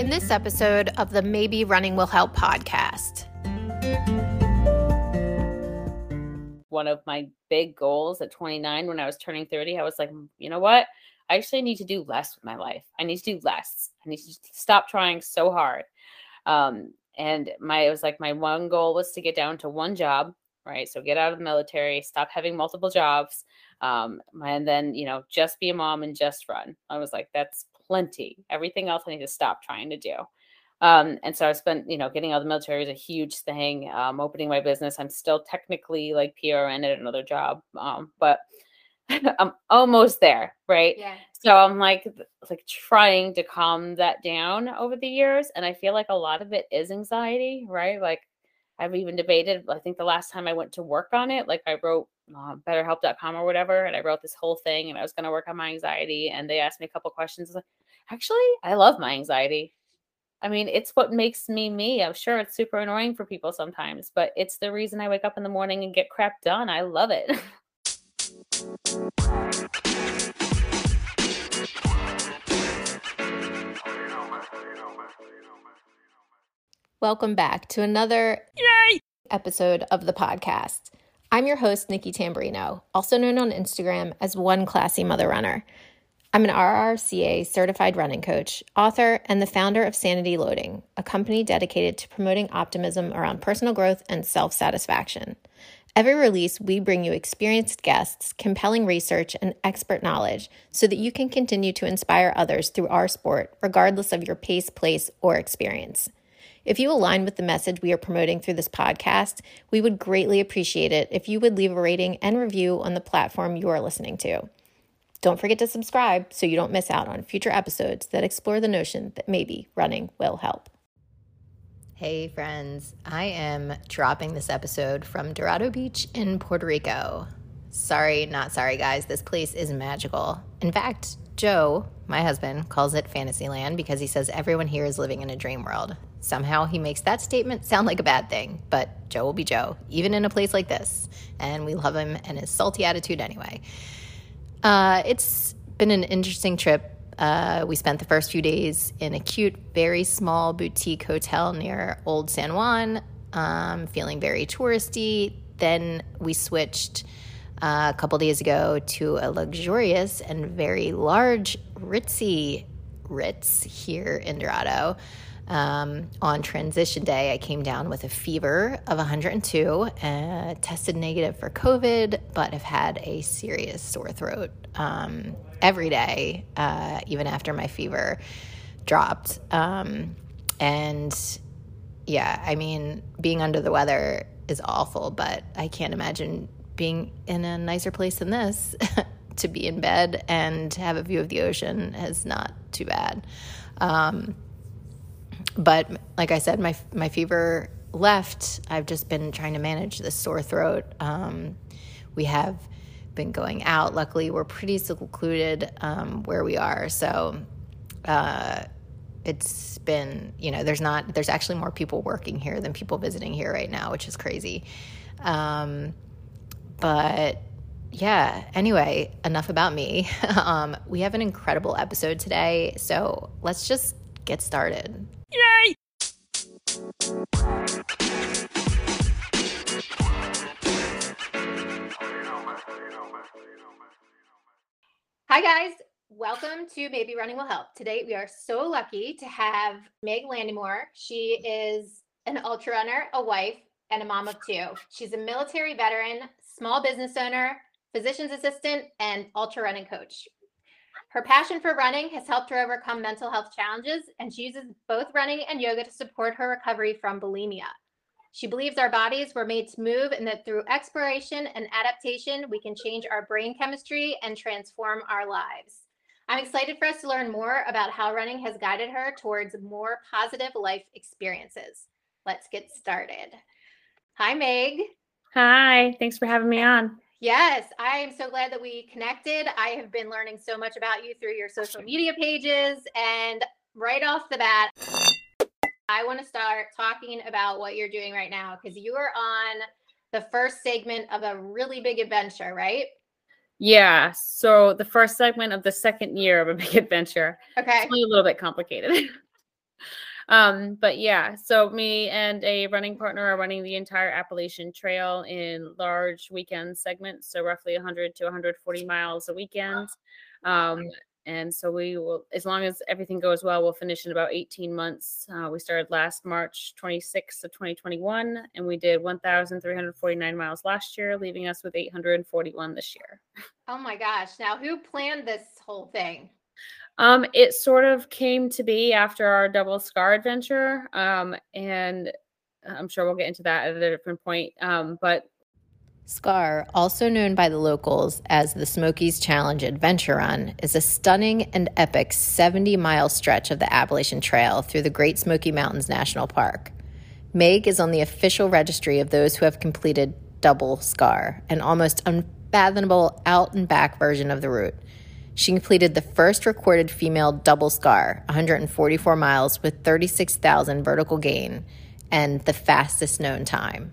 In this episode of the Maybe Running Will Help podcast, one of my big goals at 29 when I was turning 30, I was like, you know what? I actually need to do less with my life. I need to do less. I need to stop trying so hard. Um, and my it was like my one goal was to get down to one job, right? So get out of the military, stop having multiple jobs, um, and then you know just be a mom and just run. I was like, that's plenty. Everything else I need to stop trying to do. Um, and so I spent, you know, getting out of the military is a huge thing. Um, opening my business, I'm still technically like PRN at another job, um, but I'm almost there, right? Yeah. So I'm like, like trying to calm that down over the years, and I feel like a lot of it is anxiety, right? Like I've even debated. I think the last time I went to work on it, like I wrote uh, BetterHelp.com or whatever, and I wrote this whole thing, and I was going to work on my anxiety, and they asked me a couple questions. Like, actually, I love my anxiety. I mean, it's what makes me me. I'm sure it's super annoying for people sometimes, but it's the reason I wake up in the morning and get crap done. I love it. welcome back to another Yay! episode of the podcast. I'm your host, Nikki Tamburino, also known on Instagram as One Classy Mother Runner. I'm an RRCA certified running coach, author, and the founder of Sanity Loading, a company dedicated to promoting optimism around personal growth and self satisfaction. Every release, we bring you experienced guests, compelling research, and expert knowledge so that you can continue to inspire others through our sport, regardless of your pace, place, or experience. If you align with the message we are promoting through this podcast, we would greatly appreciate it if you would leave a rating and review on the platform you are listening to. Don't forget to subscribe so you don't miss out on future episodes that explore the notion that maybe running will help. Hey, friends. I am dropping this episode from Dorado Beach in Puerto Rico. Sorry, not sorry, guys. This place is magical. In fact, Joe, my husband, calls it Fantasyland because he says everyone here is living in a dream world. Somehow he makes that statement sound like a bad thing, but Joe will be Joe, even in a place like this. And we love him and his salty attitude anyway. Uh, it's been an interesting trip. Uh, we spent the first few days in a cute, very small boutique hotel near Old San Juan, um, feeling very touristy. Then we switched uh, a couple days ago to a luxurious and very large, ritzy Ritz here in Dorado. Um, on transition day, I came down with a fever of 102, uh, tested negative for COVID, but have had a serious sore throat um, every day, uh, even after my fever dropped. Um, and yeah, I mean, being under the weather is awful, but I can't imagine being in a nicer place than this. to be in bed and have a view of the ocean is not too bad. Um, but like I said, my my fever left. I've just been trying to manage this sore throat. Um, we have been going out. Luckily, we're pretty secluded um, where we are, so uh, it's been you know there's not there's actually more people working here than people visiting here right now, which is crazy. Um, but yeah, anyway, enough about me. um, we have an incredible episode today, so let's just get started. Yay! Hi, guys. Welcome to Maybe Running Will Help. Today, we are so lucky to have Meg Landymore. She is an ultra runner, a wife, and a mom of two. She's a military veteran, small business owner, physician's assistant, and ultra running coach. Her passion for running has helped her overcome mental health challenges, and she uses both running and yoga to support her recovery from bulimia. She believes our bodies were made to move and that through exploration and adaptation, we can change our brain chemistry and transform our lives. I'm excited for us to learn more about how running has guided her towards more positive life experiences. Let's get started. Hi, Meg. Hi, thanks for having me on. Yes, I am so glad that we connected. I have been learning so much about you through your social media pages. And right off the bat, I want to start talking about what you're doing right now because you are on the first segment of a really big adventure, right? Yeah. So the first segment of the second year of a big adventure. Okay. It's only a little bit complicated. um, but yeah, so me and a running partner are running the entire Appalachian Trail in large weekend segments, so roughly 100 to 140 miles a weekend. Um, and so we will, as long as everything goes well, we'll finish in about 18 months. Uh, we started last March 26th of 2021, and we did 1,349 miles last year, leaving us with 841 this year. Oh my gosh! Now, who planned this whole thing? Um, it sort of came to be after our double SCAR adventure. Um, and I'm sure we'll get into that at a different point. Um, but SCAR, also known by the locals as the Smokies Challenge Adventure Run, is a stunning and epic 70 mile stretch of the Appalachian Trail through the Great Smoky Mountains National Park. Meg is on the official registry of those who have completed double SCAR, an almost unfathomable out and back version of the route. She completed the first recorded female double SCAR, 144 miles with 36,000 vertical gain, and the fastest known time.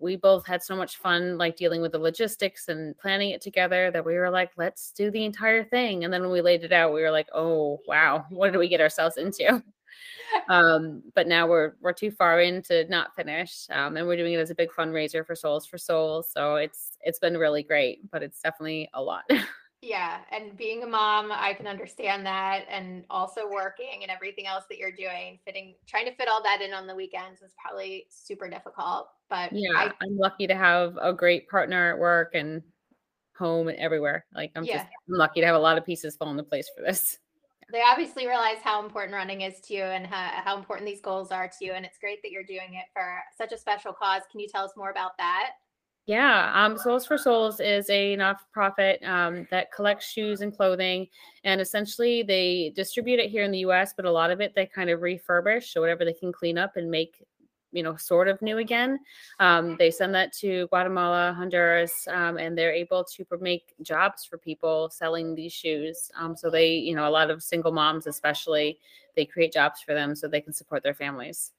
We both had so much fun, like dealing with the logistics and planning it together, that we were like, let's do the entire thing. And then when we laid it out, we were like, oh wow, what did we get ourselves into? um, but now we're we're too far in to not finish, um, and we're doing it as a big fundraiser for Soles for Souls. So it's it's been really great, but it's definitely a lot. Yeah, and being a mom, I can understand that, and also working and everything else that you're doing, fitting, trying to fit all that in on the weekends is probably super difficult. But yeah, I, am lucky to have a great partner at work and home and everywhere. Like I'm yeah. just I'm lucky to have a lot of pieces fall into place for this. They obviously realize how important running is to you and how, how important these goals are to you, and it's great that you're doing it for such a special cause. Can you tell us more about that? Yeah, um, Soles for Souls is a not-for-profit um, that collects shoes and clothing, and essentially they distribute it here in the U.S. But a lot of it they kind of refurbish, so whatever they can clean up and make, you know, sort of new again. Um, they send that to Guatemala, Honduras, um, and they're able to make jobs for people selling these shoes. Um, so they, you know, a lot of single moms, especially, they create jobs for them so they can support their families.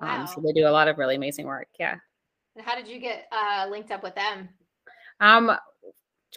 Wow. Um, so they do a lot of really amazing work. Yeah. And how did you get uh, linked up with them? Um,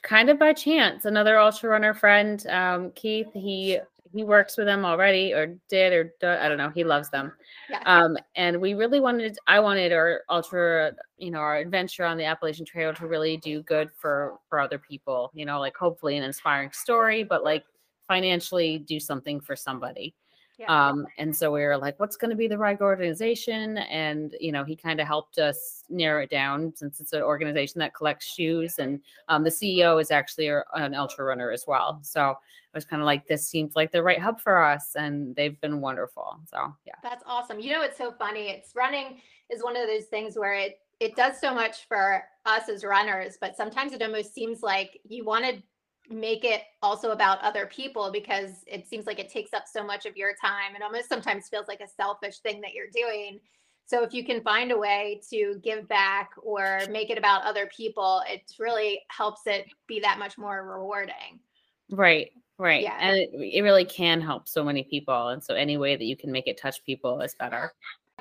kind of by chance. Another ultra runner friend, um, Keith. He he works with them already, or did, or do, I don't know. He loves them. Yeah. Um, and we really wanted. I wanted our ultra, you know, our adventure on the Appalachian Trail to really do good for for other people. You know, like hopefully an inspiring story, but like financially do something for somebody. Yeah. Um, and so we were like, what's going to be the right organization? And, you know, he kind of helped us narrow it down since it's an organization that collects shoes. And um, the CEO is actually an ultra runner as well. So it was kind of like, this seems like the right hub for us. And they've been wonderful. So, yeah. That's awesome. You know, it's so funny. It's running is one of those things where it, it does so much for us as runners, but sometimes it almost seems like you want to make it also about other people because it seems like it takes up so much of your time and almost sometimes feels like a selfish thing that you're doing. So if you can find a way to give back or make it about other people, it really helps it be that much more rewarding. Right. Right. Yeah. And it, it really can help so many people. And so any way that you can make it touch people is better.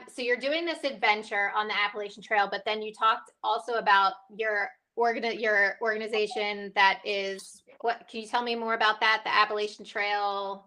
So you're doing this adventure on the Appalachian Trail, but then you talked also about your organ your organization that is what can you tell me more about that the appalachian trail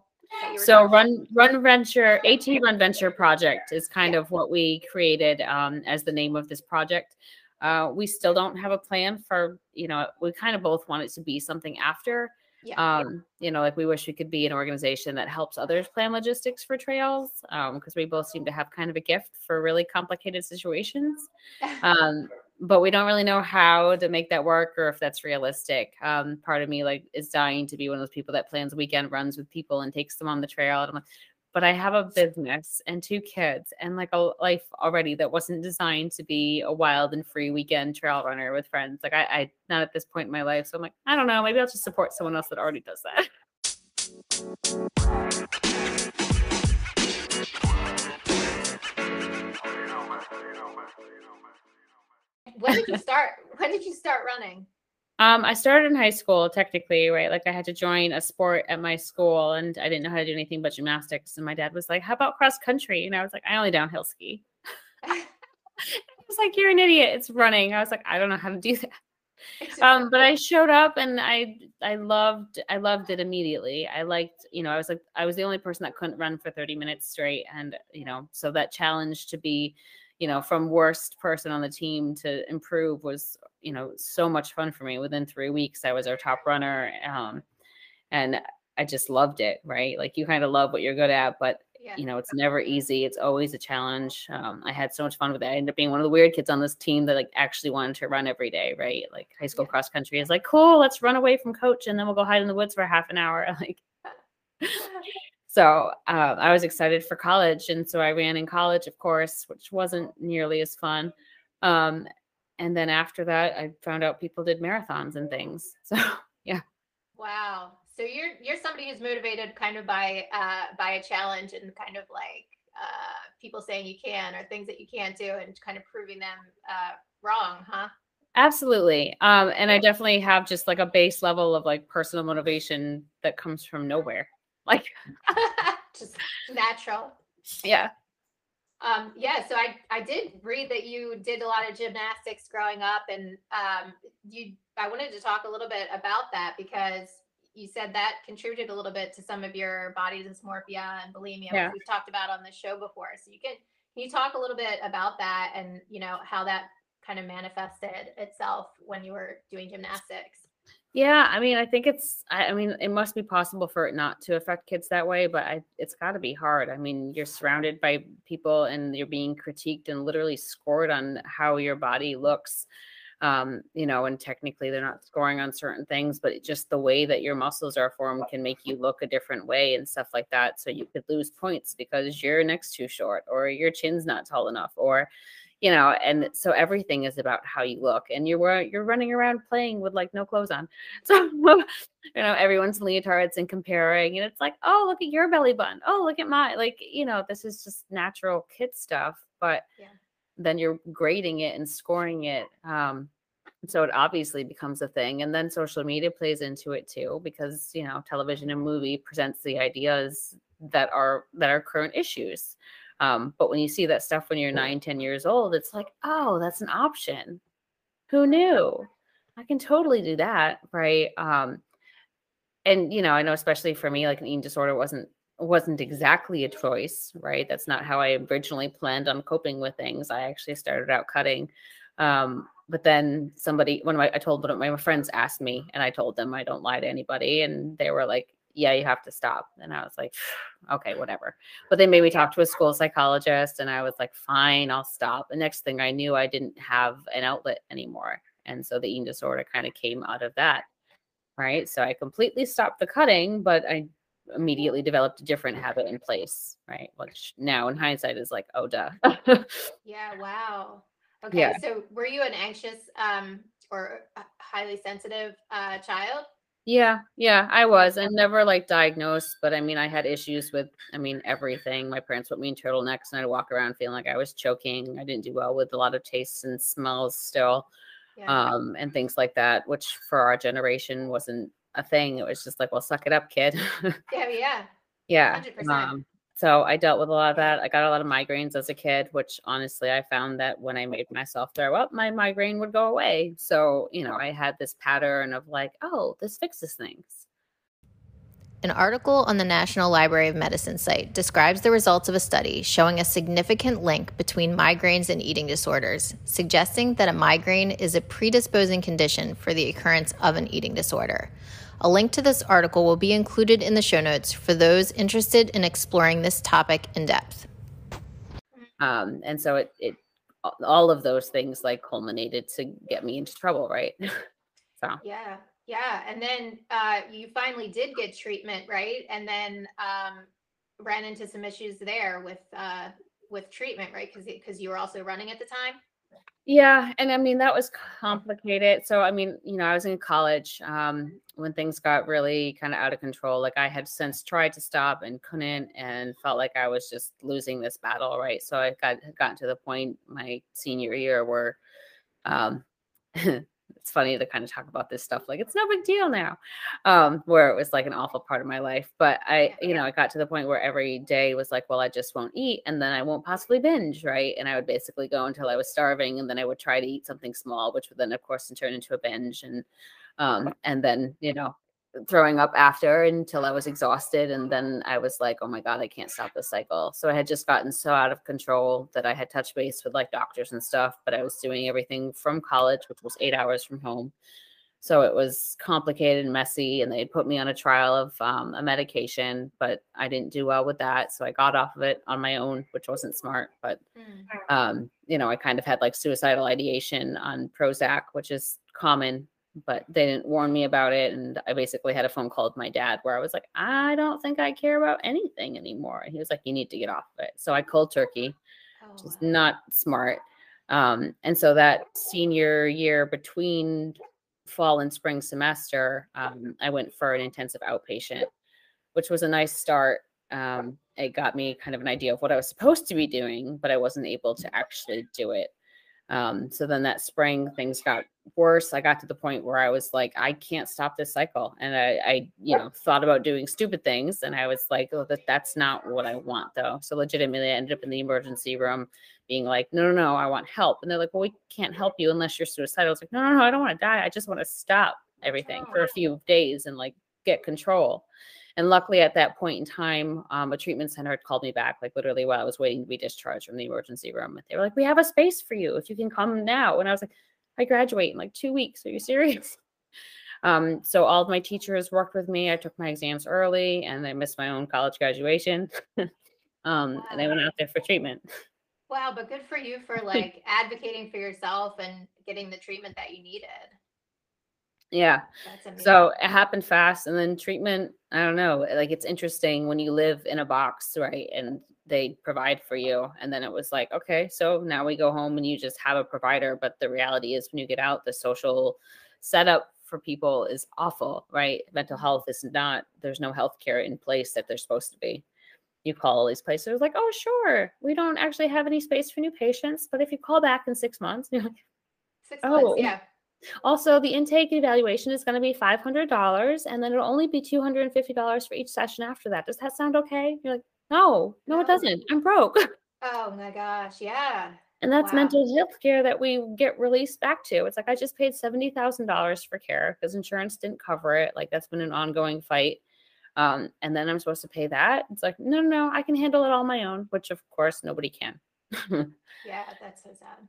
so run run venture at run venture project is kind yeah. of what we created um, as the name of this project uh, we still don't have a plan for you know we kind of both want it to be something after yeah. Um, you know, like we wish we could be an organization that helps others plan logistics for trails because um, we both seem to have kind of a gift for really complicated situations. Um, but we don't really know how to make that work or if that's realistic. Um, part of me like is dying to be one of those people that plans weekend runs with people and takes them on the trail. And I'm like, but I have a business and two kids and like a life already that wasn't designed to be a wild and free weekend trail runner with friends. Like I, I not at this point in my life. So I'm like, I don't know, maybe I'll just support someone else that already does that. When did you start? when did you start running? Um, I started in high school, technically, right? Like I had to join a sport at my school, and I didn't know how to do anything but gymnastics. And my dad was like, "How about cross country?" And I was like, "I only downhill ski." I was like, "You're an idiot. It's running." I was like, "I don't know how to do that." um, but I showed up and I I loved I loved it immediately. I liked, you know, I was like I was the only person that couldn't run for 30 minutes straight. And, you know, so that challenge to be, you know, from worst person on the team to improve was, you know, so much fun for me. Within three weeks, I was our top runner. Um, and I just loved it, right? Like you kind of love what you're good at, but yeah. you know, it's never easy. It's always a challenge. Um, I had so much fun with it. I ended up being one of the weird kids on this team that like actually wanted to run every day, right? Like high school yeah. cross country is like, cool, let's run away from coach and then we'll go hide in the woods for half an hour. Like so uh, I was excited for college. And so I ran in college, of course, which wasn't nearly as fun. Um, and then after that, I found out people did marathons and things. So yeah. Wow. So you're you're somebody who's motivated kind of by uh, by a challenge and kind of like uh, people saying you can or things that you can't do and kind of proving them uh, wrong, huh? Absolutely. Um, and I definitely have just like a base level of like personal motivation that comes from nowhere. Like just natural. Yeah. Um, yeah, so I I did read that you did a lot of gymnastics growing up, and um, you I wanted to talk a little bit about that because you said that contributed a little bit to some of your body dysmorphia and bulimia, yeah. which we've talked about on the show before. So you can can you talk a little bit about that and you know how that kind of manifested itself when you were doing gymnastics? Yeah, I mean, I think it's. I, I mean, it must be possible for it not to affect kids that way, but I, it's got to be hard. I mean, you're surrounded by people, and you're being critiqued and literally scored on how your body looks um, you know, and technically they're not scoring on certain things, but just the way that your muscles are formed can make you look a different way and stuff like that. So you could lose points because your neck's too short or your chin's not tall enough or you know and so everything is about how you look and you're you're running around playing with like no clothes on so you know everyone's leotards and comparing and it's like oh look at your belly button oh look at my like you know this is just natural kid stuff but yeah then you're grading it and scoring it. Um, so it obviously becomes a thing. And then social media plays into it too, because you know, television and movie presents the ideas that are that are current issues. Um, but when you see that stuff when you're nine, 10 years old, it's like, oh, that's an option. Who knew? I can totally do that, right? Um, and you know, I know especially for me, like an eating disorder wasn't wasn't exactly a choice, right? That's not how I originally planned on coping with things. I actually started out cutting. Um, but then somebody, one of my, I told one of my friends asked me, and I told them I don't lie to anybody. And they were like, yeah, you have to stop. And I was like, okay, whatever. But they made me talk to a school psychologist, and I was like, fine, I'll stop. The next thing I knew, I didn't have an outlet anymore. And so the eating disorder kind of came out of that. Right. So I completely stopped the cutting, but I immediately developed a different habit in place, right? Which now in hindsight is like, oh duh. yeah, wow. Okay, yeah. so were you an anxious um or highly sensitive uh child? Yeah, yeah, I was. I never like diagnosed, but I mean, I had issues with, I mean, everything. My parents put me in turtlenecks, and I'd walk around feeling like I was choking. I didn't do well with a lot of tastes and smells still, yeah. um, and things like that, which for our generation wasn't a thing. It was just like, well, suck it up, kid. yeah, yeah. yeah. 100%. Um, so I dealt with a lot of that. I got a lot of migraines as a kid, which honestly, I found that when I made myself throw up, my migraine would go away. So, you know, I had this pattern of like, oh, this fixes things. An article on the National Library of Medicine site describes the results of a study showing a significant link between migraines and eating disorders, suggesting that a migraine is a predisposing condition for the occurrence of an eating disorder. A link to this article will be included in the show notes for those interested in exploring this topic in depth. Um, and so it, it, all of those things like culminated to get me into trouble, right? so yeah, yeah. And then uh, you finally did get treatment, right? And then um, ran into some issues there with uh, with treatment, right? Because because you were also running at the time. Yeah, and I mean that was complicated. So I mean, you know, I was in college um, when things got really kind of out of control. Like I had since tried to stop and couldn't, and felt like I was just losing this battle. Right, so I got gotten to the point my senior year where um, it's funny to kind of talk about this stuff like it's no big deal now um where it was like an awful part of my life but i you know i got to the point where every day was like well i just won't eat and then i won't possibly binge right? And i would basically go until i was starving and then i would try to eat something small which would then of course turn into a binge and um and then you know throwing up after until I was exhausted. And then I was like, oh my God, I can't stop this cycle. So I had just gotten so out of control that I had touched base with like doctors and stuff, but I was doing everything from college, which was eight hours from home. So it was complicated and messy. And they put me on a trial of um, a medication, but I didn't do well with that. So I got off of it on my own, which wasn't smart. But, mm. um, you know, I kind of had like suicidal ideation on Prozac, which is common but they didn't warn me about it. And I basically had a phone call with my dad where I was like, I don't think I care about anything anymore. And he was like, You need to get off of it. So I cold turkey, oh, which is wow. not smart. Um, and so that senior year between fall and spring semester, um, I went for an intensive outpatient, which was a nice start. Um, it got me kind of an idea of what I was supposed to be doing, but I wasn't able to actually do it. Um, so then that spring things got worse. I got to the point where I was like, I can't stop this cycle. And I, I you know, thought about doing stupid things. And I was like, oh, that, that's not what I want though. So legitimately I ended up in the emergency room being like, no, no, no, I want help. And they're like, well, we can't help you unless you're suicidal. I was like, no, no, no, I don't want to die. I just want to stop everything for a few days and like get control. And luckily, at that point in time, um, a treatment center had called me back, like literally while I was waiting to be discharged from the emergency room. And they were like, "We have a space for you if you can come now." And I was like, "I graduate in like two weeks. Are you serious?" Um, so all of my teachers worked with me. I took my exams early, and I missed my own college graduation. um, wow. And I went out there for treatment. Wow, but good for you for like advocating for yourself and getting the treatment that you needed. Yeah. So it happened fast. And then treatment, I don't know, like it's interesting when you live in a box, right? And they provide for you. And then it was like, okay, so now we go home and you just have a provider. But the reality is, when you get out, the social setup for people is awful, right? Mental mm-hmm. health is not, there's no health care in place that they're supposed to be. You call all these places, like, oh, sure, we don't actually have any space for new patients. But if you call back in six months, you're like, six oh, months, yeah also, the intake evaluation is going to be $500 and then it'll only be $250 for each session after that. Does that sound okay? You're like, no, no, no. it doesn't. I'm broke. Oh my gosh. Yeah. And that's wow. mental health care that we get released back to. It's like I just paid $70,000 for care because insurance didn't cover it. Like that's been an ongoing fight. Um, and then I'm supposed to pay that. It's like, no, no, no, I can handle it all my own, which of course nobody can. yeah, that's so sad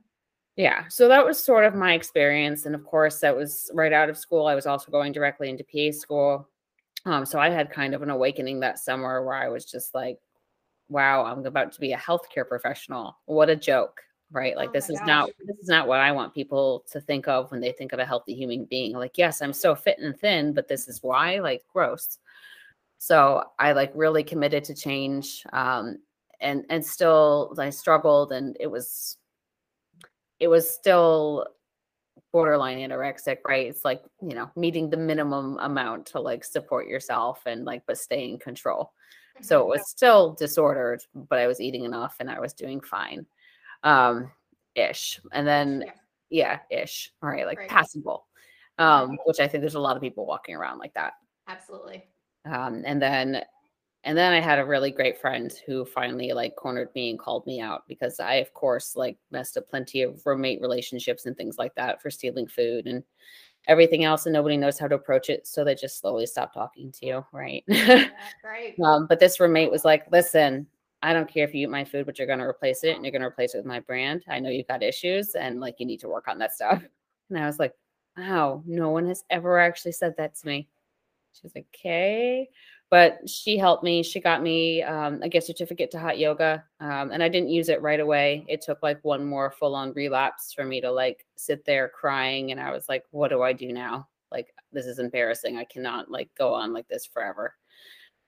yeah so that was sort of my experience and of course that was right out of school i was also going directly into pa school um, so i had kind of an awakening that summer where i was just like wow i'm about to be a healthcare professional what a joke right like oh this is gosh. not this is not what i want people to think of when they think of a healthy human being like yes i'm so fit and thin but this is why like gross so i like really committed to change um, and and still i struggled and it was it was still borderline anorexic, right? It's like, you know, meeting the minimum amount to like support yourself and like, but stay in control. So it mm-hmm. was still disordered, but I was eating enough and I was doing fine. Um, ish. And then, yeah, ish. All right, like right. passable. Um, which I think there's a lot of people walking around like that. Absolutely. Um, and then and then I had a really great friend who finally like cornered me and called me out because I, of course, like messed up plenty of roommate relationships and things like that for stealing food and everything else. And nobody knows how to approach it. So they just slowly stop talking to you. Right. Yeah, right. um, but this roommate was like, listen, I don't care if you eat my food, but you're going to replace it and you're going to replace it with my brand. I know you've got issues and like you need to work on that stuff. And I was like, wow, no one has ever actually said that to me. She's like, okay but she helped me. She got me um, a gift certificate to hot yoga, um, and I didn't use it right away. It took like one more full on relapse for me to like sit there crying, and I was like, "What do I do now? Like this is embarrassing. I cannot like go on like this forever."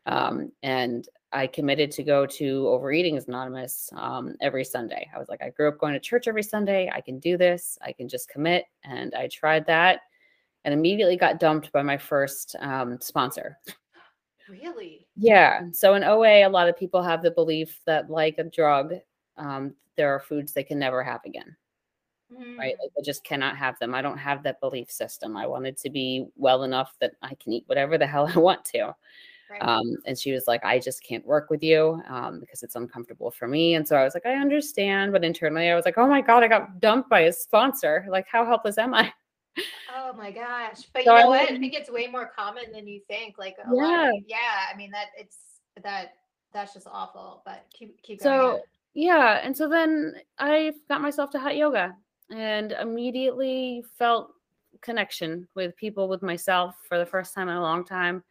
Um, and I committed to go to Overeating Anonymous um, every Sunday. I was like, I grew up going to church every Sunday. I can do this. I can just commit, and I tried that, and immediately got dumped by my first um, sponsor. Really? Yeah. So in OA, a lot of people have the belief that, like a drug, um, there are foods they can never have again. right? Mm. Like I just cannot have them. I don't have that belief system. I wanted to be well enough that I can eat whatever the hell I want to. Right. Um, and she was like, I just can't work with you um, because it's uncomfortable for me. And so I was like, I understand. But internally, I was like, oh my God, I got dumped by a sponsor. Like, how helpless am I? Oh my gosh. But So you I know what? I think it's way more common than you think. Like a lot Yeah. of, yeah, I mean that it's that that's just awful. But keep keep going. So on. yeah, and so then I got myself to hot yoga and immediately felt connection with people with myself for the first time in a long time.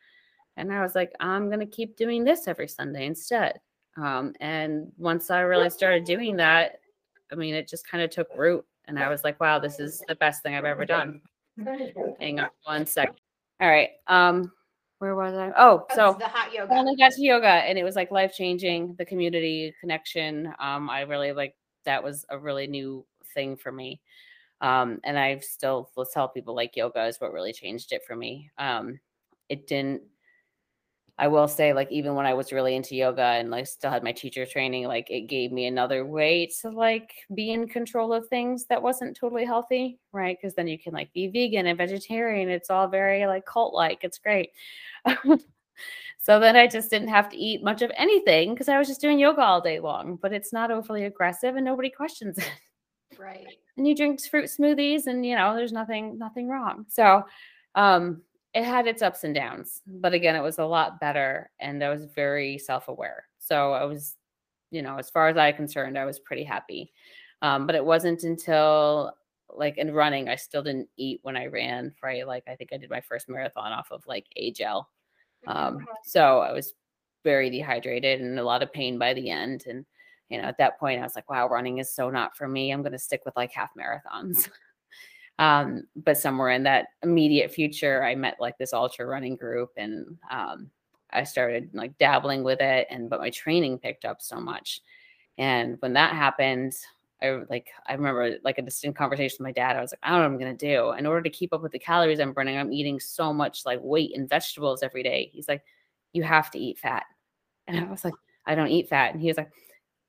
And I was like, I'm gonna keep doing this every Sunday instead. Um, and once I really started doing that, I mean, it just kind of took root. And I was like, wow, this is the best thing I've ever done. Hang on one second. All right. Um, where was I? Oh, so the hot yoga. I got to yoga and it was like life changing, the community connection. Um, I really like that was a really new thing for me. Um, and I've still will tell people like yoga is what really changed it for me. Um, it didn't, I will say, like, even when I was really into yoga and like still had my teacher training, like it gave me another way to like be in control of things that wasn't totally healthy, right? Because then you can like be vegan and vegetarian. It's all very like cult like. It's great. so then I just didn't have to eat much of anything because I was just doing yoga all day long. But it's not overly aggressive and nobody questions it Right. and you drink fruit smoothies and you know there's nothing nothing wrong so um it had its ups and downs but again it was a lot better and i was very self-aware. So i was you know as far as i concerned i was pretty happy. Um but it wasn't until like in running i still didn't eat when i ran right? Like i think i did my first marathon off of like a gel. Um so i was very dehydrated and a lot of pain by the end and you know, at that point, I was like, wow, running is so not for me. I'm going to stick with like half marathons. um, but somewhere in that immediate future, I met like this ultra running group and um, I started like dabbling with it. And but my training picked up so much. And when that happened, I like I remember like a distinct conversation with my dad. I was like, I don't know what I'm gonna do. In order to keep up with the calories I'm burning, I'm eating so much like weight and vegetables every day. He's like, you have to eat fat. And I was like, I don't eat fat. And he was like,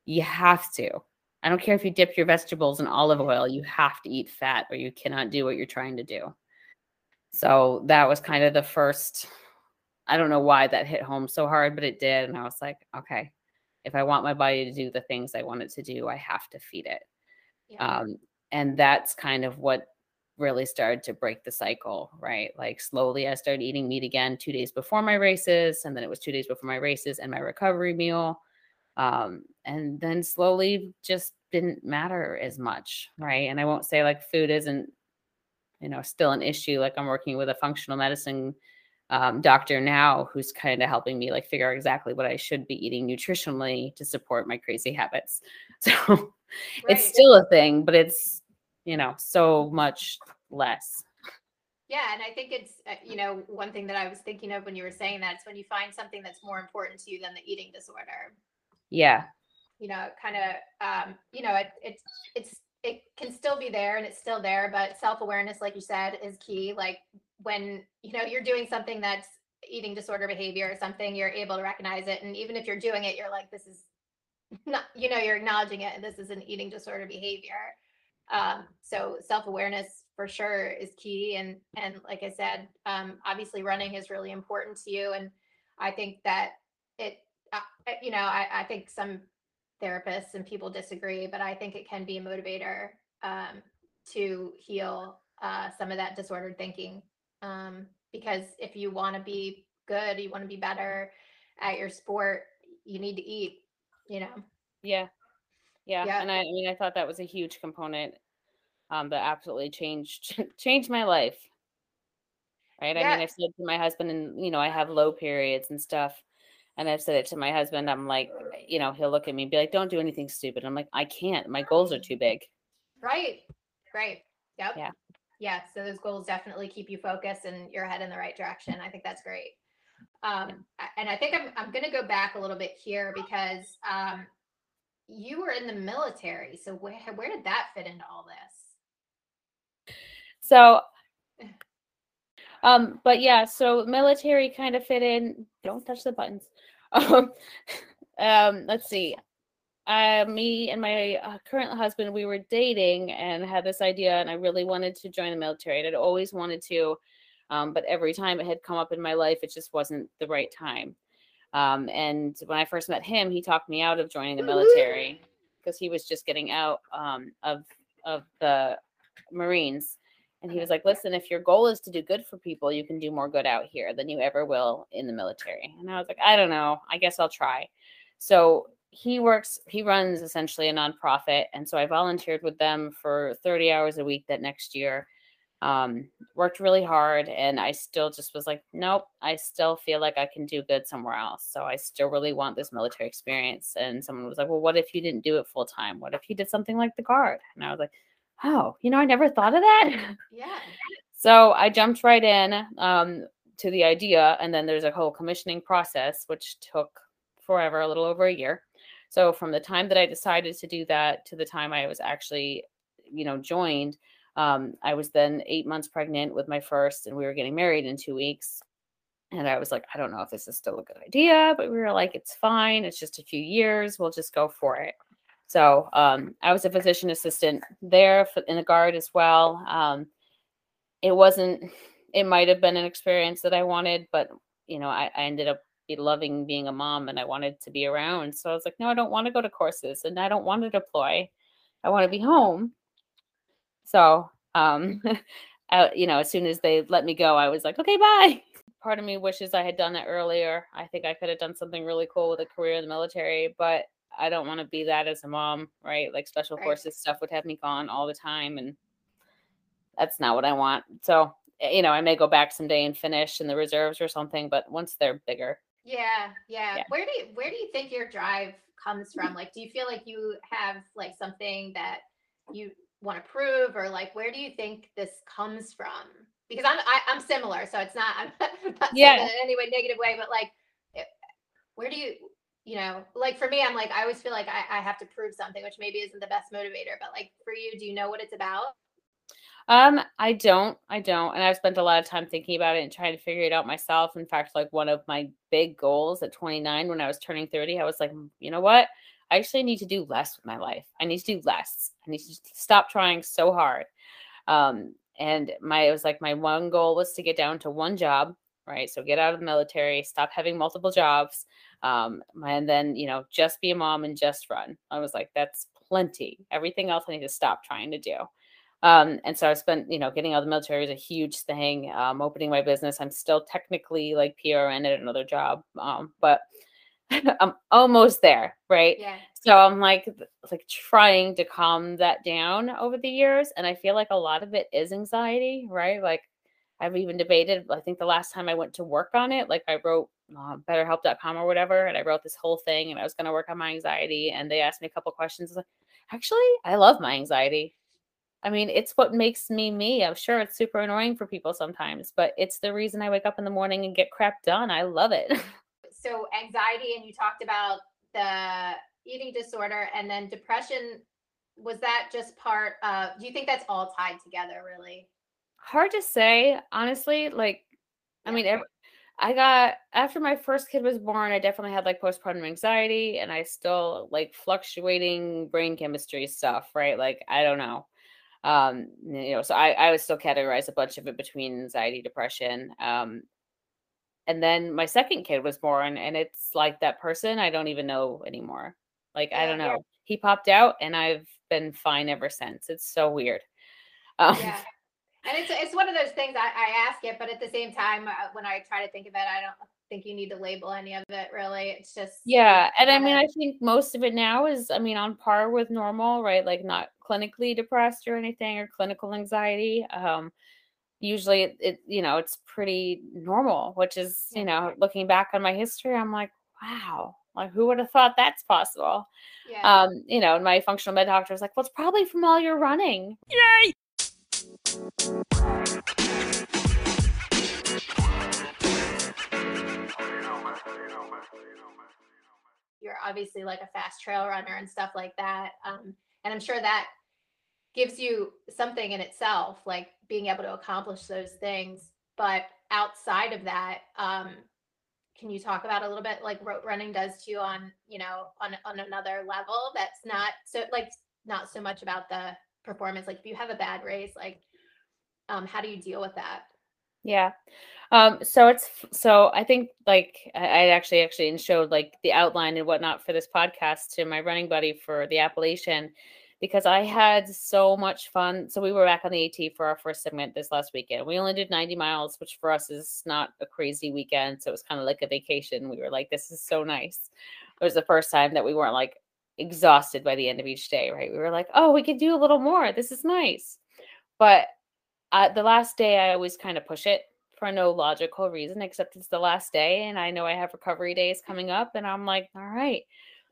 you have to. I don't care if you dip your vegetables in olive oil, you have to eat fat or you cannot do what you're trying to do. So that was kind of the first. I don't know why that hit home so hard, but it did. And I was like, okay, if I want my body to do the things I want it to do, I have to feed it. Yeah. Um, and that's kind of what really started to break the cycle, right? Like slowly, I started eating meat again two days before my races, and then it was two days before my races and my recovery meal. Um, and then slowly just didn't matter as much, right? And I won't say like food isn't, you know, still an issue. Like I'm working with a functional medicine um, doctor now who's kind of helping me like figure out exactly what I should be eating nutritionally to support my crazy habits. So it's still a thing, but it's, you know, so much less. Yeah, and I think it's uh, you know one thing that I was thinking of when you were saying that is when you find something that's more important to you than the eating disorder. Yeah. You know, kind of um, you know it, it's it's it can still be there and it's still there, but self awareness, like you said, is key. Like when you know you're doing something that's eating disorder behavior or something, you're able to recognize it, and even if you're doing it, you're like, this is not you know you're acknowledging it, and this is an eating disorder behavior. Um, so self awareness for sure is key, and and like I said, um, obviously running is really important to you, and I think that it, uh, you know, I, I think some therapists and people disagree, but I think it can be a motivator um, to heal uh, some of that disordered thinking. Um, because if you want to be good, you want to be better at your sport, you need to eat. You know. Yeah. Yeah. Yeah. And I, I mean, I thought that was a huge component um, that absolutely changed changed my life. Right. I mean, I've said to my husband, and you know, I have low periods and stuff. And I've said it to my husband. I'm like, you know, he'll look at me and be like, don't do anything stupid. I'm like, I can't. My goals are too big. Right. Right. Yep. Yeah. Yeah. So those goals definitely keep you focused and you're head in the right direction. I think that's great. Um, a- and I think I'm I'm gonna go back a little bit here because um you were in the military. So where where did that fit into all this? So, um, but yeah, so military kind of fit in. Don't touch the buttons. Um, um, let's see. uh, me and my uh, current husband, we were dating and had this idea, and I really wanted to join the military. And I'd always wanted to, um, but every time it had come up in my life, it just wasn't the right time. Um, and when I first met him, he talked me out of joining the military because he was just getting out um, of of the Marines. And he was like, listen, if your goal is to do good for people, you can do more good out here than you ever will in the military. And I was like, I don't know. I guess I'll try. So he works, he runs essentially a nonprofit. And so I volunteered with them for 30 hours a week that next year. Um, worked really hard. And I still just was like, nope, I still feel like I can do good somewhere else. So I still really want this military experience. And someone was like, well, what if you didn't do it full time? What if you did something like the guard? And I was like, oh, you know, I never thought of that. Yeah. So I jumped right in um, to the idea, and then there's a whole commissioning process, which took forever, a little over a year. So from the time that I decided to do that to the time I was actually, you know, joined, um, I was then eight months pregnant with my first, and we were getting married in two weeks. And I was like, I don't know if this is still a good idea, but we were like, it's fine. It's just a few years. We'll just go for it. So um, I was a physician assistant there in the guard as well. Um, it wasn't, it might have been an experience that I wanted, but you know, I, I ended up loving being a mom and I wanted to be around. So I was like, no, I don't want to go to courses and I don't want to deploy. I want to be home. So, um, I, you know, as soon as they let me go, I was like, okay, bye. Part of me wishes I had done that earlier. I think I could have done something really cool with a career in the military, but I don't want to be that as a mom, right? Like special right. forces stuff would have me gone all the time and that's not what I want. So, eh, you know, I may go back someday and finish in the reserves or something, but once they're bigger. Yeah, yeah. yeah. Where do you where do you think your drive comes from? Like do you feel like you have like something that you want to prove or like where do you think this comes from? Because I'm I, am i am similar, so it's not I'm not yeah. in any way negative way, but like eh, where do you you know, like for me, I'm like, I always feel like I, I have to prove something, which maybe isn't the best motivator. But like for you, do you know what it's about? Um, I don't, I don't, and I've spent a lot of time thinking about it and trying to figure it out myself. In fact, like one of my big goals at 29, when I was turning 30, I was like, mm, you know what? I actually need to do less with my life. I need to do less. I need to stop trying so hard. Um, and my it was like my one goal was to get down to one job, right? So get out of the military, stop having multiple jobs, um, and then, you know, just be a mom and just run. I was like, that's plenty. Everything else I need to stop trying to do. Um, and so I spent, you know, getting out of the military was a huge thing. Um, opening my business. I'm still technically like PRN at another job, um, but I'm almost there, right? Yeah. So I'm like, like trying to calm that down over the years, and I feel like a lot of it is anxiety, right? Like I've even debated. I think the last time I went to work on it, like I wrote uh, betterhelp.com or whatever and i wrote this whole thing and i was going to work on my anxiety and they asked me a couple questions like actually i love my anxiety. I mean it's what makes me me i'm sure it's super annoying for people sometimes but it's the reason i wake up in the morning and get crap done i love it. So anxiety and you talked about the eating disorder and then depression was that just part of do you think that's all tied together really? Hard to say honestly like I mean, every, I got after my first kid was born, I definitely had like postpartum anxiety and I still like fluctuating brain chemistry stuff, right? Like I don't know. Um, you know, so I, I would still categorize a bunch of it between anxiety, depression. Um, and then my second kid was born and it's like that person I don't even know anymore. Like yeah, I don't know. Yeah. He popped out and I've been fine ever since. It's so weird. Um, yeah and it's it's one of those things I, I ask it, but at the same time, uh, when I try to think of it, I don't think you need to label any of it. Really, it's just yeah. And I mean, I think most of it now is, I mean, on par with normal, right? Like not clinically depressed or anything, or clinical anxiety. Um, usually, it, it you know it's pretty normal, which is you know looking back on my history, I'm like, wow, like who would have thought that's possible? Yeah. Um, you know, and my functional med doctor was like, well, it's probably from all your running. Yay! You're obviously like a fast trail runner and stuff like that. Um, and I'm sure that gives you something in itself, like being able to accomplish those things. But outside of that, um, can you talk about a little bit like rope running does to you on you know on on another level that's not so like not so much about the performance like if you have a bad race like um how do you deal with that yeah um so it's so i think like i, actually actually showed like the outline and whatnot for this podcast to my running buddy for the Appalachian because I had so much fun. So we were back on the AT for our first segment this last weekend. We only did 90 miles, which for us is not a crazy weekend. So it was kind of like a vacation. We were like, this is so nice. It was the first time that we weren't like exhausted by the end of each day, right? We were like, oh, we could do a little more. This is nice. But uh, the last day, I always kind of push it for no logical reason, except it's the last day. And I know I have recovery days coming up. And I'm like, all right.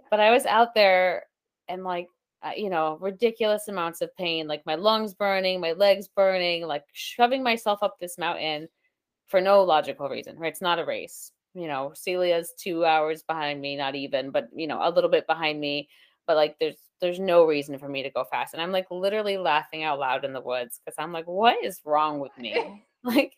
But I was out there and like uh, you know, ridiculous amounts of pain, like my lungs burning, my legs burning, like shoving myself up this mountain for no logical reason, right? It's not a race. You know, Celia's two hours behind me, not even, but you know, a little bit behind me. But like there's there's no reason for me to go fast. And I'm like literally laughing out loud in the woods because I'm like, what is wrong with me? like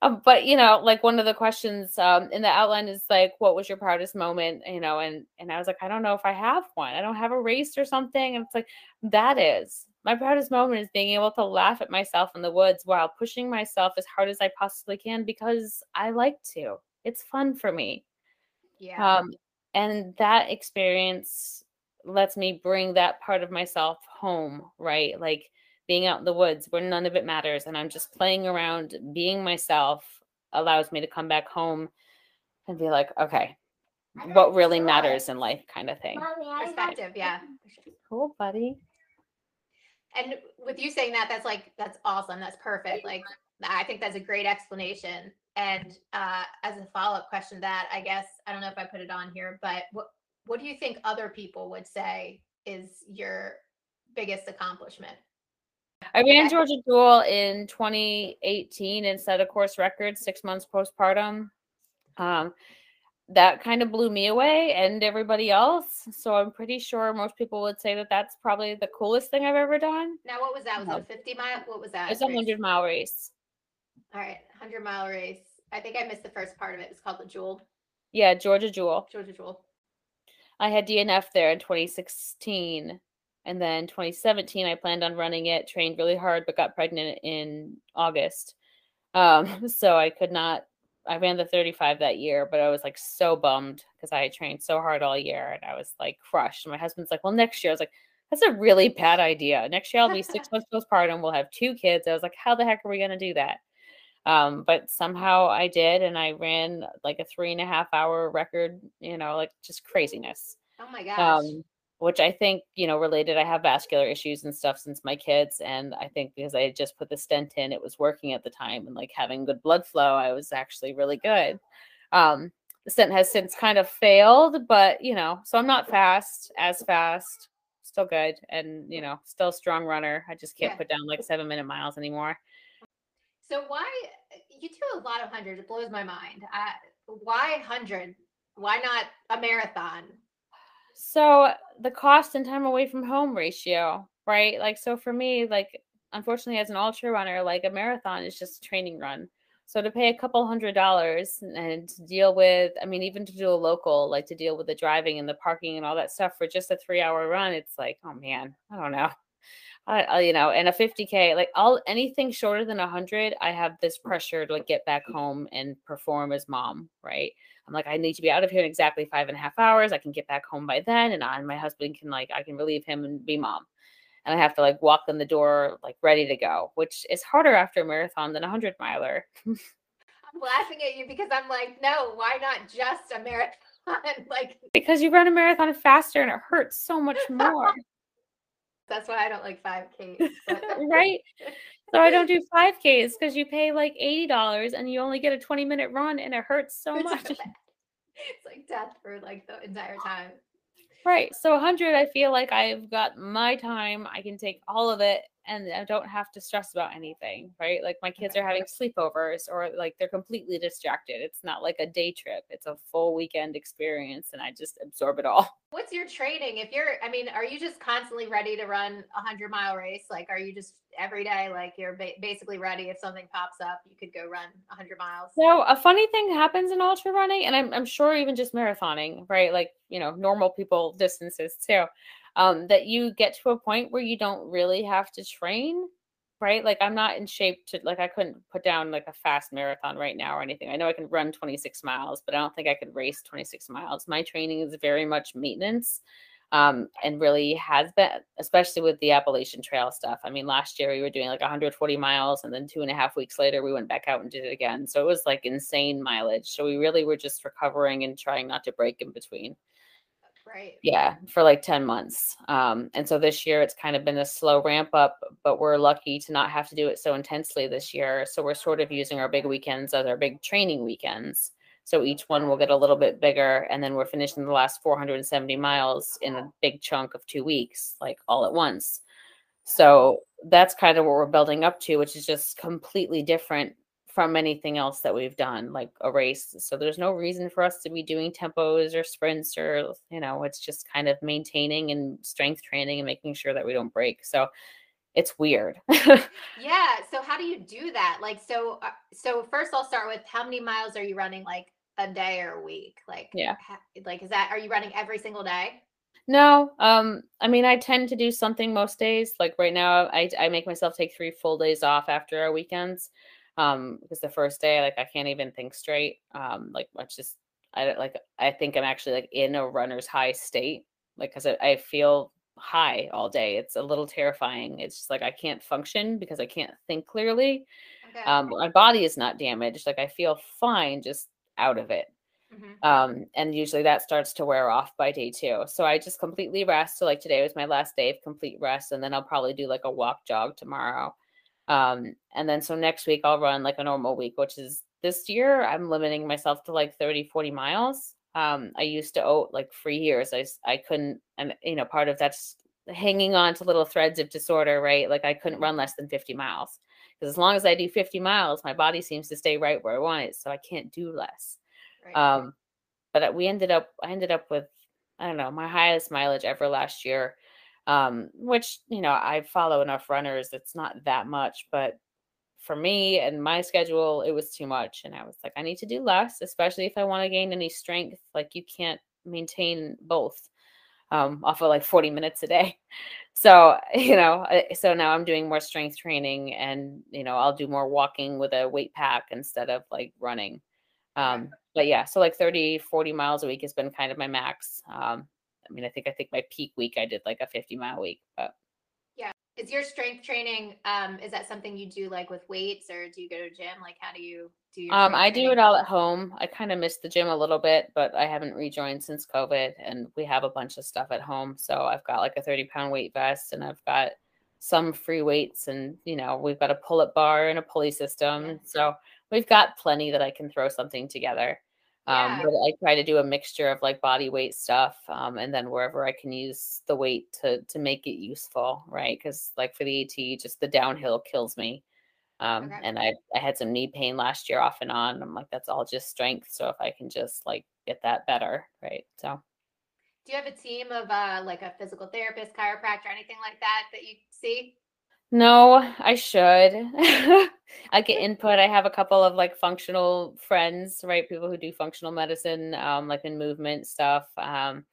um, but you know, like one of the questions um, in the outline is like, "What was your proudest moment?" You know, and and I was like, I don't know if I have one. I don't have a race or something. And it's like that is my proudest moment is being able to laugh at myself in the woods while pushing myself as hard as I possibly can because I like to. It's fun for me. Yeah. Um, and that experience lets me bring that part of myself home, right? Like being out in the woods where none of it matters and I'm just playing around, being myself allows me to come back home and be like, okay, what really matters in life kind of thing. Perspective, yeah. Cool, buddy. And with you saying that, that's like that's awesome. That's perfect. Like I think that's a great explanation. And uh, as a follow up question, that I guess I don't know if I put it on here, but what what do you think other people would say is your biggest accomplishment? I ran. Georgia Jewel in 2018 and set a course record six months postpartum. Um, that kind of blew me away and everybody else. So I'm pretty sure most people would say that that's probably the coolest thing I've ever done. Now, what was that? Was it 50 mile? What was that? It's a 100 mile race. All right, 100 mile race. I think I missed the first part of it. It's called the Jewel. Yeah, Georgia Jewel. Georgia Jewel. I had DNF there in 2016. And then 2017, I planned on running it, trained really hard, but got pregnant in August. Um, so I could not, I ran the 35 that year, but I was like so bummed because I had trained so hard all year and I was like crushed. And my husband's like, well, next year, I was like, that's a really bad idea. Next year, I'll be six months postpartum. We'll have two kids. I was like, how the heck are we going to do that? Um, but somehow I did, and I ran like a three and a half hour record, you know, like just craziness. Oh my gosh. Um, which I think, you know, related. I have vascular issues and stuff since my kids. And I think because I had just put the stent in, it was working at the time and like having good blood flow, I was actually really good. Um, the stent has since kind of failed, but you know, so I'm not fast, as fast, still good, and you know, still strong runner. I just can't yeah. put down like seven minute miles anymore. So why you do a lot of hundreds? It blows my mind. Why hundred? Why not a marathon? So the cost and time away from home ratio, right? Like, so for me, like, unfortunately, as an ultra runner, like a marathon is just a training run. So to pay a couple hundred dollars and to deal with, I mean, even to do a local, like to deal with the driving and the parking and all that stuff for just a three hour run, it's like, oh man, I don't know. I, I, you know, and a 50k, like all anything shorter than hundred, I have this pressure to like get back mm. home and perform as mom, right? I'm like, I need to be out of here in exactly five and a half hours. I can get back home by then. And, I, and my husband can like, I can relieve him and be mom. And I have to like walk in the door, like ready to go, which is harder after a marathon than a hundred miler. I'm laughing at you because I'm like, no, why not just a marathon? like, because you run a marathon faster and it hurts so much more. That's why I don't like 5Ks. right? So I don't do 5Ks because you pay like $80 and you only get a 20 minute run and it hurts so much. it's like death for like the entire time. Right. So 100, I feel like I've got my time. I can take all of it and I don't have to stress about anything, right? Like my kids are having sleepovers or like they're completely distracted. It's not like a day trip, it's a full weekend experience and I just absorb it all. What's your training? If you're, I mean, are you just constantly ready to run a hundred mile race? Like, are you just every day, like you're ba- basically ready if something pops up, you could go run a hundred miles? So a funny thing happens in ultra running, and I'm, I'm sure even just marathoning, right? Like, you know, normal people distances too um, that you get to a point where you don't really have to train right? Like i'm not in shape to like i couldn't put down like a fast marathon right now or anything. I know i can run 26 miles but i don't think i could race 26 miles. My training is very much maintenance um, and really has been especially with the appalachian trail stuff. I mean last year we were doing like 140 miles and then two and a half weeks later we went back out and did it again. So it was like insane mileage. So we really were just recovering and trying not to break in between Right. Yeah, for like 10 months. Um, and so this year it's kind of been a slow ramp up, but we're lucky to not have to do it so intensely this year. So we're sort of using our big weekends as our big training weekends. So each one will get a little bit bigger. And then we're finishing the last 470 miles in a big chunk of two weeks, like all at once. So that's kind of what we're building up to, which is just completely different from anything else that we've done, like a race. So there's no reason for us to be doing tempos or sprints or, you know, it's just kind of maintaining and strength training and making sure that we don't break. So it's weird. yeah. So how do you do that? Like, so, uh, so first I'll start with how many miles are you running like a day or a week? Like, yeah. like, is that, are you running every single day? No, um, I mean, I tend to do something most days. Like right now, I, I make myself take three full days off after our weekends um because the first day like i can't even think straight um like much just i like i think i'm actually like in a runner's high state like because I, I feel high all day it's a little terrifying it's just like i can't function because i can't think clearly okay. um my body is not damaged like i feel fine just out of it mm-hmm. um and usually that starts to wear off by day two so i just completely rest so like today was my last day of complete rest and then i'll probably do like a walk jog tomorrow um, and then so next week I'll run like a normal week, which is this year I'm limiting myself to like 30, 40 miles. Um, I used to owe like for years. I, I couldn't, and you know, part of that's hanging on to little threads of disorder, right? Like I couldn't run less than 50 miles because as long as I do 50 miles, my body seems to stay right where I want it. So I can't do less. Right. Um, but we ended up, I ended up with, I don't know, my highest mileage ever last year um, which you know I follow enough runners. It's not that much, but for me and my schedule, it was too much, and I was like, I need to do less, especially if I want to gain any strength. Like you can't maintain both um, off of like 40 minutes a day. So, you know, so now I'm doing more strength training and, you know, I'll do more walking with a weight pack instead of like running. Um, but yeah, so like 30, 40 miles a week has been kind of my max. Um, I mean, I think I think my peak week I did like a 50 mile week, but yeah. Is your strength training um is that something you do like with weights or do you go to gym? Like how do you do your Um I do it all at home. I kind of missed the gym a little bit, but I haven't rejoined since COVID and we have a bunch of stuff at home. So I've got like a 30 pound weight vest and I've got some free weights and you know, we've got a pull up bar and a pulley system. So we've got plenty that I can throw something together. Um, but I try to do a mixture of like body weight stuff, um, and then wherever I can use the weight to to make it useful, right? Because like for the AT, just the downhill kills me. Um, okay. and I I had some knee pain last year off and on. I'm like, that's all just strength. So if I can just like get that better, right? So. Do you have a team of uh, like a physical therapist, chiropractor, anything like that that you see? No, I should. I get input. I have a couple of like functional friends, right? People who do functional medicine, um, like in movement stuff. Um,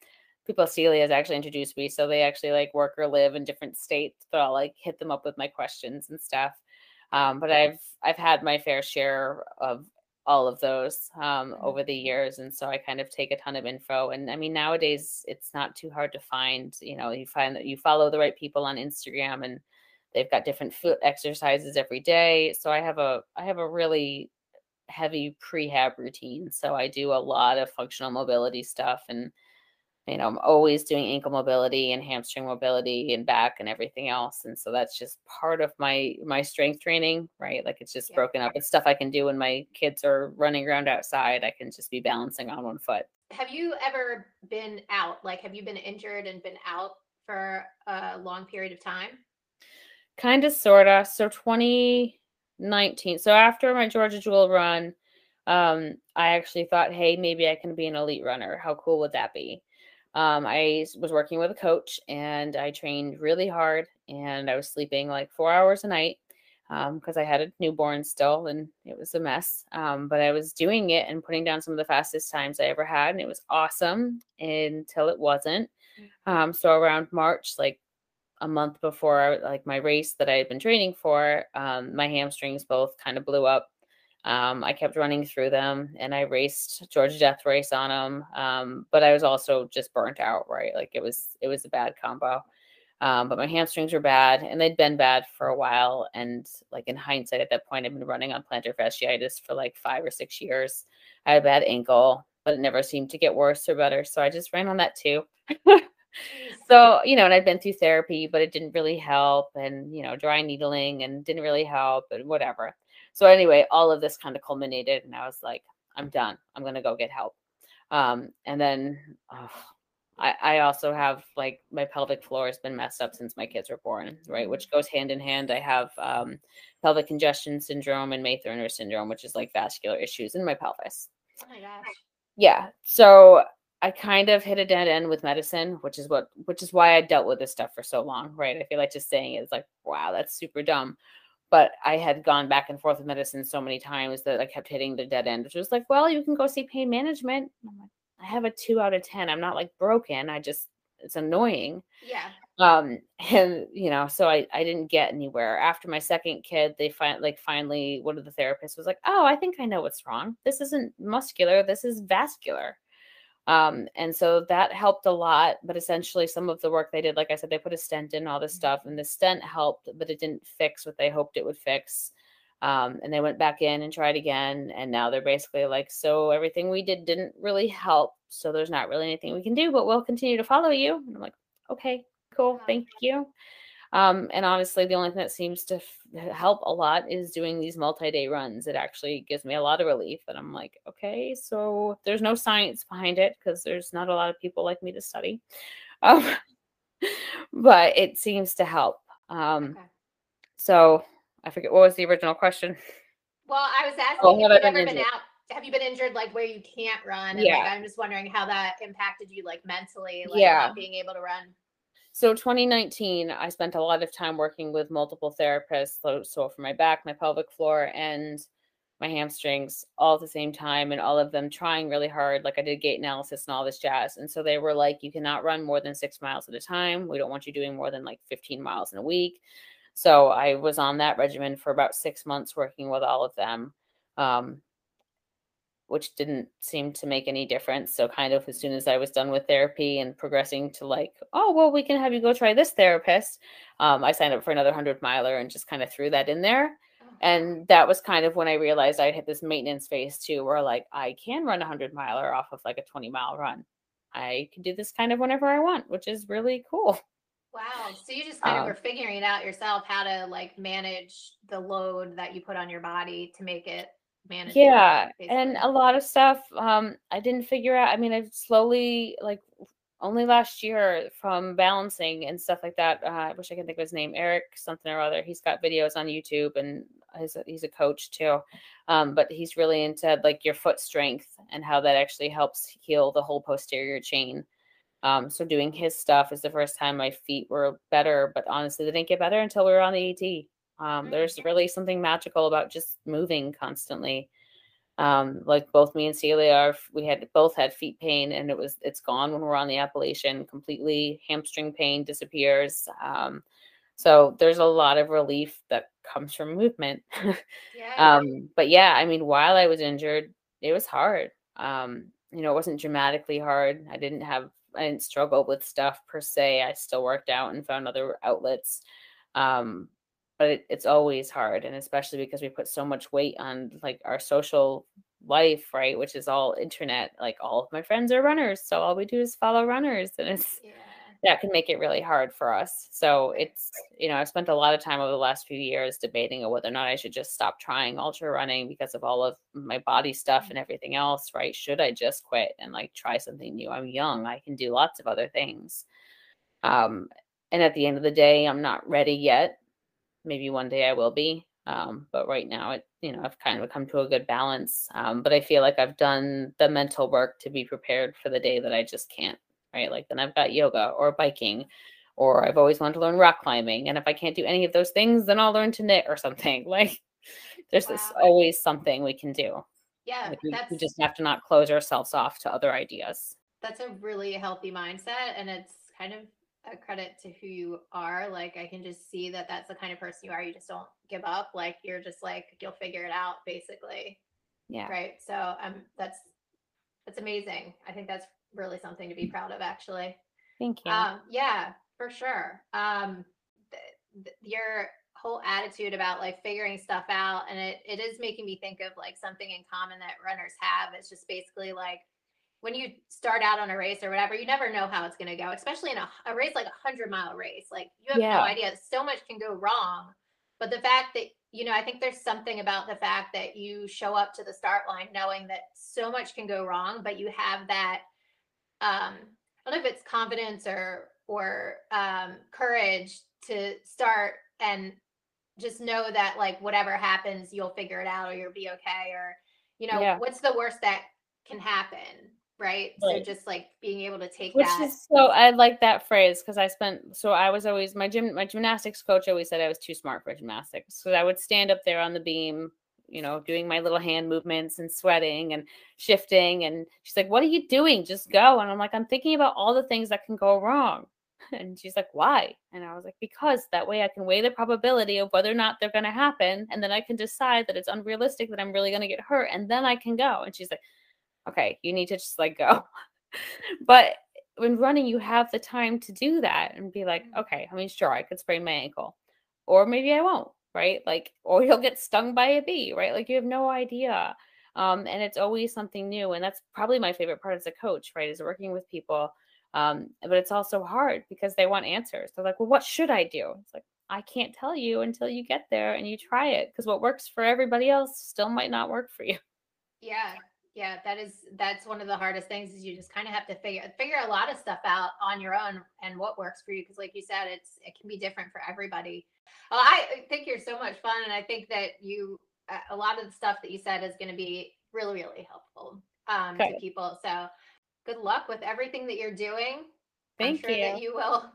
people Celia has actually introduced me, so they actually like work or live in different states. But I'll like hit them up with my questions and stuff. Um, but I've I've had my fair share of all of those um, mm-hmm. over the years, and so I kind of take a ton of info. And I mean, nowadays it's not too hard to find. You know, you find that you follow the right people on Instagram and They've got different foot exercises every day. So I have a I have a really heavy prehab routine. So I do a lot of functional mobility stuff and you know, I'm always doing ankle mobility and hamstring mobility and back and everything else. And so that's just part of my my strength training, right? Like it's just yeah. broken up. It's stuff I can do when my kids are running around outside. I can just be balancing on one foot. Have you ever been out? Like have you been injured and been out for a long period of time? Kind of, sorta. So 2019. So after my Georgia Jewel run, um, I actually thought, hey, maybe I can be an elite runner. How cool would that be? Um, I was working with a coach and I trained really hard and I was sleeping like four hours a night because um, I had a newborn still and it was a mess. Um, but I was doing it and putting down some of the fastest times I ever had, and it was awesome until it wasn't. Mm. Um, so around March, like a month before like my race that I had been training for, um, my hamstrings both kind of blew up. Um, I kept running through them and I raced Georgia Death Race on them. Um, but I was also just burnt out, right? Like it was it was a bad combo. Um, but my hamstrings were bad and they'd been bad for a while. And like in hindsight, at that point, I'd been running on plantar fasciitis for like five or six years. I had a bad ankle, but it never seemed to get worse or better. So I just ran on that too. so, you know, and I'd been through therapy, but it didn't really help. And, you know, dry needling and didn't really help and whatever. So anyway, all of this kind of culminated and I was like, I'm done. I'm going to go get help. Um, and then, oh, I, I also have like my pelvic floor has been messed up since my kids were born, right? Mm-hmm. Which goes hand in hand. I have um, pelvic congestion syndrome and May Thurner syndrome, which is like vascular issues in my pelvis. Oh my gosh. Yeah. So I kind of hit a dead end with medicine, which is what which is why I dealt with this stuff for so long, right? I feel like just saying it is like, wow, that's super dumb. But I had gone back and forth with medicine so many times that I kept hitting the dead end, which was like, well, you can go see pain management. I'm like, I have a two out of 10. I'm not like broken. I just, it's annoying. Yeah. Um, and you know, so I, I didn't get anywhere after my second kid. They find like finally one of the therapists was like, Oh, I think I know what's wrong. This isn't muscular. This is vascular. Um, and so that helped a lot. But essentially, some of the work they did, like I said, they put a stent in all this mm-hmm. stuff, and the stent helped, but it didn't fix what they hoped it would fix. Um, and they went back in and tried again. And now they're basically like, so everything we did didn't really help. So there's not really anything we can do, but we'll continue to follow you. And I'm like, okay, cool. Thank you. Um, and honestly, the only thing that seems to f- help a lot is doing these multi day runs. It actually gives me a lot of relief. And I'm like, okay, so there's no science behind it because there's not a lot of people like me to study. Um, but it seems to help. Um, okay. So I forget what was the original question. Well, I was asking oh, have you ever been out. Have you been injured like where you can't run? And, yeah. Like, I'm just wondering how that impacted you like mentally, like yeah. not being able to run. So 2019, I spent a lot of time working with multiple therapists. So, so for my back, my pelvic floor, and my hamstrings all at the same time, and all of them trying really hard. Like I did gait analysis and all this jazz. And so they were like, you cannot run more than six miles at a time. We don't want you doing more than like 15 miles in a week. So I was on that regimen for about six months working with all of them, um, which didn't seem to make any difference. So, kind of as soon as I was done with therapy and progressing to like, oh, well, we can have you go try this therapist, um, I signed up for another 100 miler and just kind of threw that in there. Oh. And that was kind of when I realized I'd hit this maintenance phase too, where like I can run a 100 miler off of like a 20 mile run. I can do this kind of whenever I want, which is really cool. Wow. So you just kind of um, were figuring it out yourself how to like manage the load that you put on your body to make it manage. Yeah. And a lot of stuff um I didn't figure out. I mean, I've slowly like only last year from balancing and stuff like that. Uh, I wish I could think of his name, Eric something or other. He's got videos on YouTube and he's a, he's a coach too. Um, but he's really into like your foot strength and how that actually helps heal the whole posterior chain. Um, so doing his stuff is the first time my feet were better, but honestly, they didn't get better until we were on the AT. Um, there's really something magical about just moving constantly. Um, like both me and Celia, are, we had both had feet pain, and it was it's gone when we're on the Appalachian. Completely, hamstring pain disappears. Um, so there's a lot of relief that comes from movement. yeah. um, but yeah, I mean, while I was injured, it was hard. Um, you know, it wasn't dramatically hard. I didn't have I didn't struggle with stuff per se. I still worked out and found other outlets. Um, but it, it's always hard, and especially because we put so much weight on like our social life, right? Which is all internet. Like all of my friends are runners, so all we do is follow runners, and it's yeah that can make it really hard for us. So it's, you know, I've spent a lot of time over the last few years debating whether or not I should just stop trying ultra running because of all of my body stuff and everything else, right? Should I just quit and like try something new? I'm young, I can do lots of other things. Um, and at the end of the day, I'm not ready yet. Maybe one day I will be. Um, but right now, it you know I've kind of come to a good balance. Um, but I feel like I've done the mental work to be prepared for the day that I just can't. Right, like then I've got yoga or biking, or I've always wanted to learn rock climbing, and if I can't do any of those things, then I'll learn to knit or something. Like there's wow. this always something we can do. Yeah, like we, we just have to not close ourselves off to other ideas. That's a really healthy mindset, and it's kind of a credit to who you are. Like I can just see that that's the kind of person you are. You just don't give up. Like you're just like you'll figure it out, basically. Yeah. Right. So um, that's that's amazing. I think that's really something to be proud of, actually. Thank you. Um, yeah, for sure. Um, th- th- your whole attitude about like figuring stuff out, and it it is making me think of like something in common that runners have. It's just basically like when you start out on a race or whatever, you never know how it's going to go, especially in a, a, race like a hundred mile race. Like you have yeah. no idea. So much can go wrong. But the fact that, you know, I think there's something about the fact that you show up to the start line knowing that so much can go wrong, but you have that, um, I don't know if it's confidence or, or um, courage to start and just know that like whatever happens, you'll figure it out or you'll be okay. Or, you know, yeah. what's the worst that can happen? Right? right? So just like being able to take Which that. Is so I like that phrase because I spent so I was always my gym my gymnastics coach always said I was too smart for gymnastics. So I would stand up there on the beam, you know, doing my little hand movements and sweating and shifting. And she's like, What are you doing? Just go. And I'm like, I'm thinking about all the things that can go wrong. And she's like, Why? And I was like, Because that way I can weigh the probability of whether or not they're going to happen. And then I can decide that it's unrealistic that I'm really going to get hurt. And then I can go. And she's like, okay, you need to just like go. but when running, you have the time to do that and be like, mm-hmm. okay, I mean, sure, I could sprain my ankle, or maybe I won't, right? Like, or you'll get stung by a bee, right? Like, you have no idea. Um, and it's always something new. And that's probably my favorite part as a coach, right? Is working with people. Um, but it's also hard because they want answers. They're like, well, what should I do? It's like, I can't tell you until you get there and you try it because what works for everybody else still might not work for you. Yeah, yeah, that is that's one of the hardest things is you just kind of have to figure figure a lot of stuff out on your own and what works for you because like you said it's it can be different for everybody. Well, I think you're so much fun and I think that you a lot of the stuff that you said is going to be really really helpful um, okay. to people. So good luck with everything that you're doing. Thank I'm sure you. That you will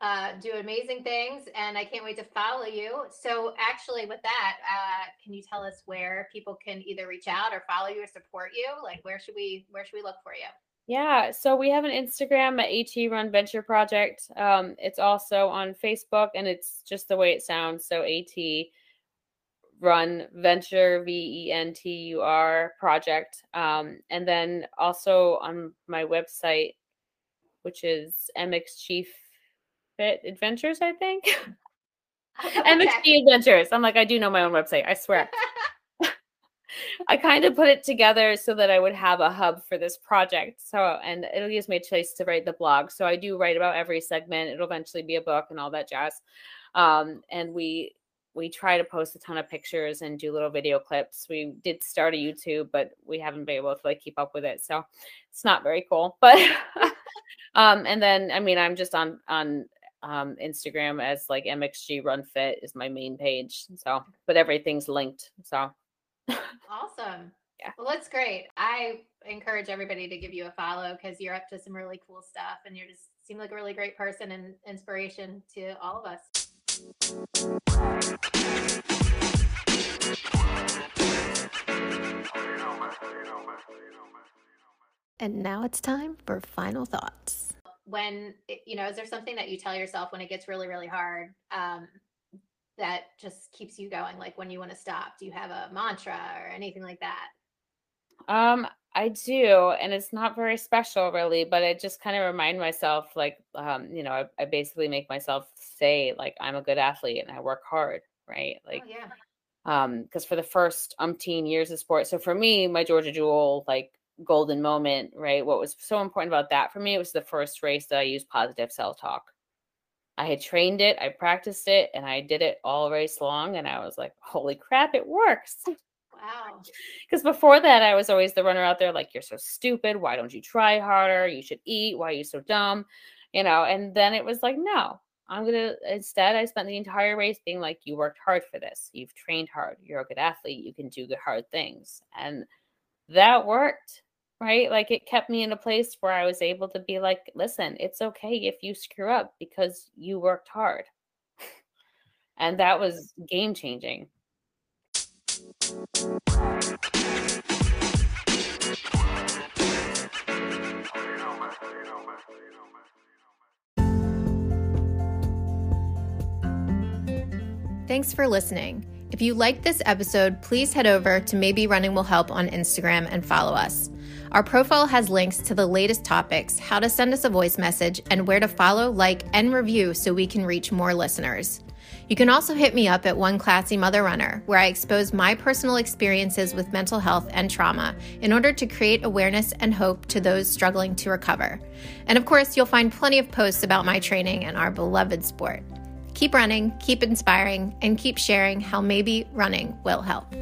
uh, do amazing things, and I can't wait to follow you. So, actually, with that, uh, can you tell us where people can either reach out or follow you or support you? Like, where should we where should we look for you? Yeah, so we have an Instagram at AT Run Venture Project. Um, it's also on Facebook, and it's just the way it sounds. So AT Run Venture V E N T U R Project, um, and then also on my website, which is MXG Fit Adventures, I think. okay. MXG Adventures. I'm like, I do know my own website. I swear. I kind of put it together so that I would have a hub for this project. So, and it'll gives me a choice to write the blog. So I do write about every segment. It'll eventually be a book and all that jazz. Um, and we we try to post a ton of pictures and do little video clips. We did start a YouTube, but we haven't been able to like keep up with it. So it's not very cool. But um, and then I mean, I'm just on on um, Instagram as like MXG Run Fit is my main page. So, but everything's linked. So awesome. Yeah. Well, that's great. I encourage everybody to give you a follow because you're up to some really cool stuff and you just seem like a really great person and inspiration to all of us. And now it's time for final thoughts when you know is there something that you tell yourself when it gets really really hard um, that just keeps you going? Like when you want to stop do you have a mantra or anything like that? Um i do and it's not very special really but i just kind of remind myself like um you know I, I, basically make myself say like i'm a good athlete and i work hard right? Like oh, yeah. um because for the first umpteen years of sport so for me my georgia jewel like golden moment, right? What was so important about that for me, it was the first race that I used positive self talk. I had trained it, I practiced it, and I did it all race long. And I was like, holy crap, it works. Wow. Because before that, I was always the runner out there, like, you're so stupid. Why don't you try harder? You should eat. Why are you so dumb? You know, and then it was like, no, I'm gonna instead I spent the entire race being like, you worked hard for this, you've trained hard, you're a good athlete, you can do good hard things. And that worked, right? Like it kept me in a place where I was able to be like, listen, it's okay if you screw up because you worked hard. and that was game changing. Thanks for listening. If you liked this episode, please head over to Maybe Running Will Help on Instagram and follow us. Our profile has links to the latest topics, how to send us a voice message, and where to follow, like, and review so we can reach more listeners. You can also hit me up at One Classy Mother Runner, where I expose my personal experiences with mental health and trauma in order to create awareness and hope to those struggling to recover. And of course, you'll find plenty of posts about my training and our beloved sport. Keep running, keep inspiring, and keep sharing how maybe running will help.